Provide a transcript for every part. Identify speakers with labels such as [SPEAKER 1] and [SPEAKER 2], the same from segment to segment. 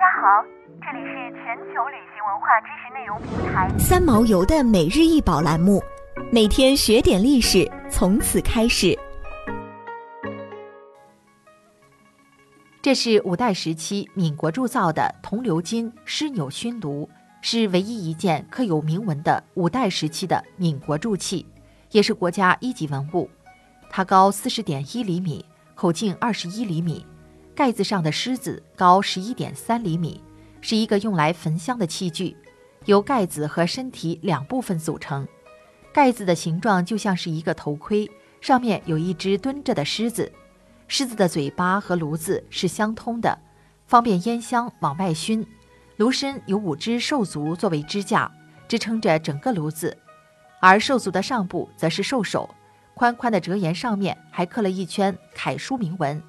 [SPEAKER 1] 家好，这里是全球旅行文化知识内容平台
[SPEAKER 2] 三毛游的每日一宝栏目，每天学点历史，从此开始。
[SPEAKER 3] 这是五代时期闽国铸造的铜鎏金狮钮熏炉，是唯一一件刻有铭文的五代时期的闽国铸器，也是国家一级文物。它高四十点一厘米，口径二十一厘米。盖子上的狮子高十一点三厘米，是一个用来焚香的器具，由盖子和身体两部分组成。盖子的形状就像是一个头盔，上面有一只蹲着的狮子。狮子的嘴巴和炉子是相通的，方便烟香往外熏。炉身有五只兽足作为支架，支撑着整个炉子，而兽足的上部则是兽首，宽宽的折沿上面还刻了一圈楷书铭文。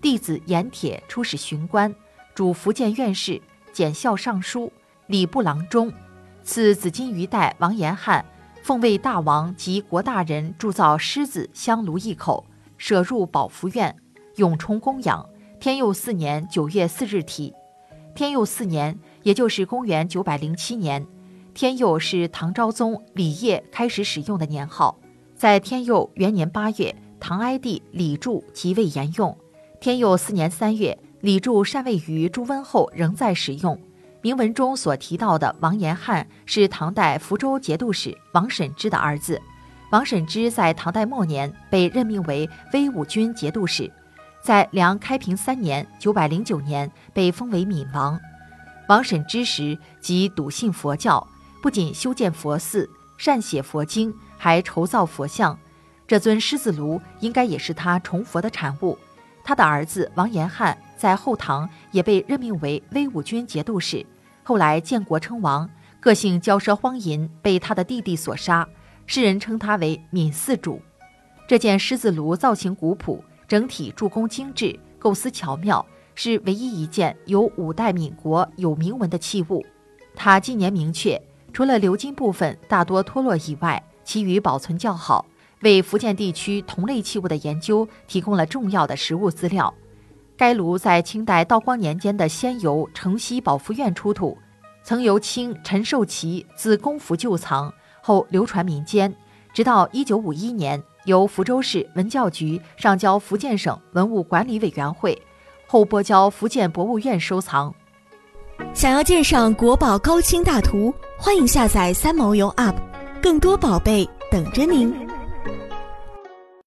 [SPEAKER 3] 弟子严铁出使巡官，主福建院士、检校尚书、礼部郎中，赐紫金鱼带王延翰，奉为大王及国大人铸造狮子香炉一口，舍入宝福院，永充供养。天佑四年九月四日题。天佑四年，也就是公元九百零七年。天佑是唐昭宗李晔开始使用的年号，在天佑元年八月，唐哀帝李柱即位沿用。天佑四年三月，李柱禅位于朱温后，仍在使用。铭文中所提到的王延翰是唐代福州节度使王审知的儿子。王审知在唐代末年被任命为威武军节度使，在梁开平三年（九百零九年）被封为闽王。王审知时即笃信佛教，不仅修建佛寺、善写佛经，还筹造佛像。这尊狮子炉应该也是他崇佛的产物。他的儿子王延翰在后唐也被任命为威武军节度使，后来建国称王，个性骄奢荒淫，被他的弟弟所杀。世人称他为闽四主。这件狮子炉造型古朴，整体铸工精致，构思巧妙，是唯一一件有五代闽国有铭文的器物。它纪年明确，除了鎏金部分大多脱落以外，其余保存较好。为福建地区同类器物的研究提供了重要的实物资料。该炉在清代道光年间的仙游城西宝福院出土，曾由清陈寿祺自公府旧藏，后流传民间，直到一九五一年由福州市文教局上交福建省文物管理委员会，后拨交福建博物院收藏。
[SPEAKER 2] 想要鉴赏国宝高清大图，欢迎下载三毛游 App，更多宝贝等着您。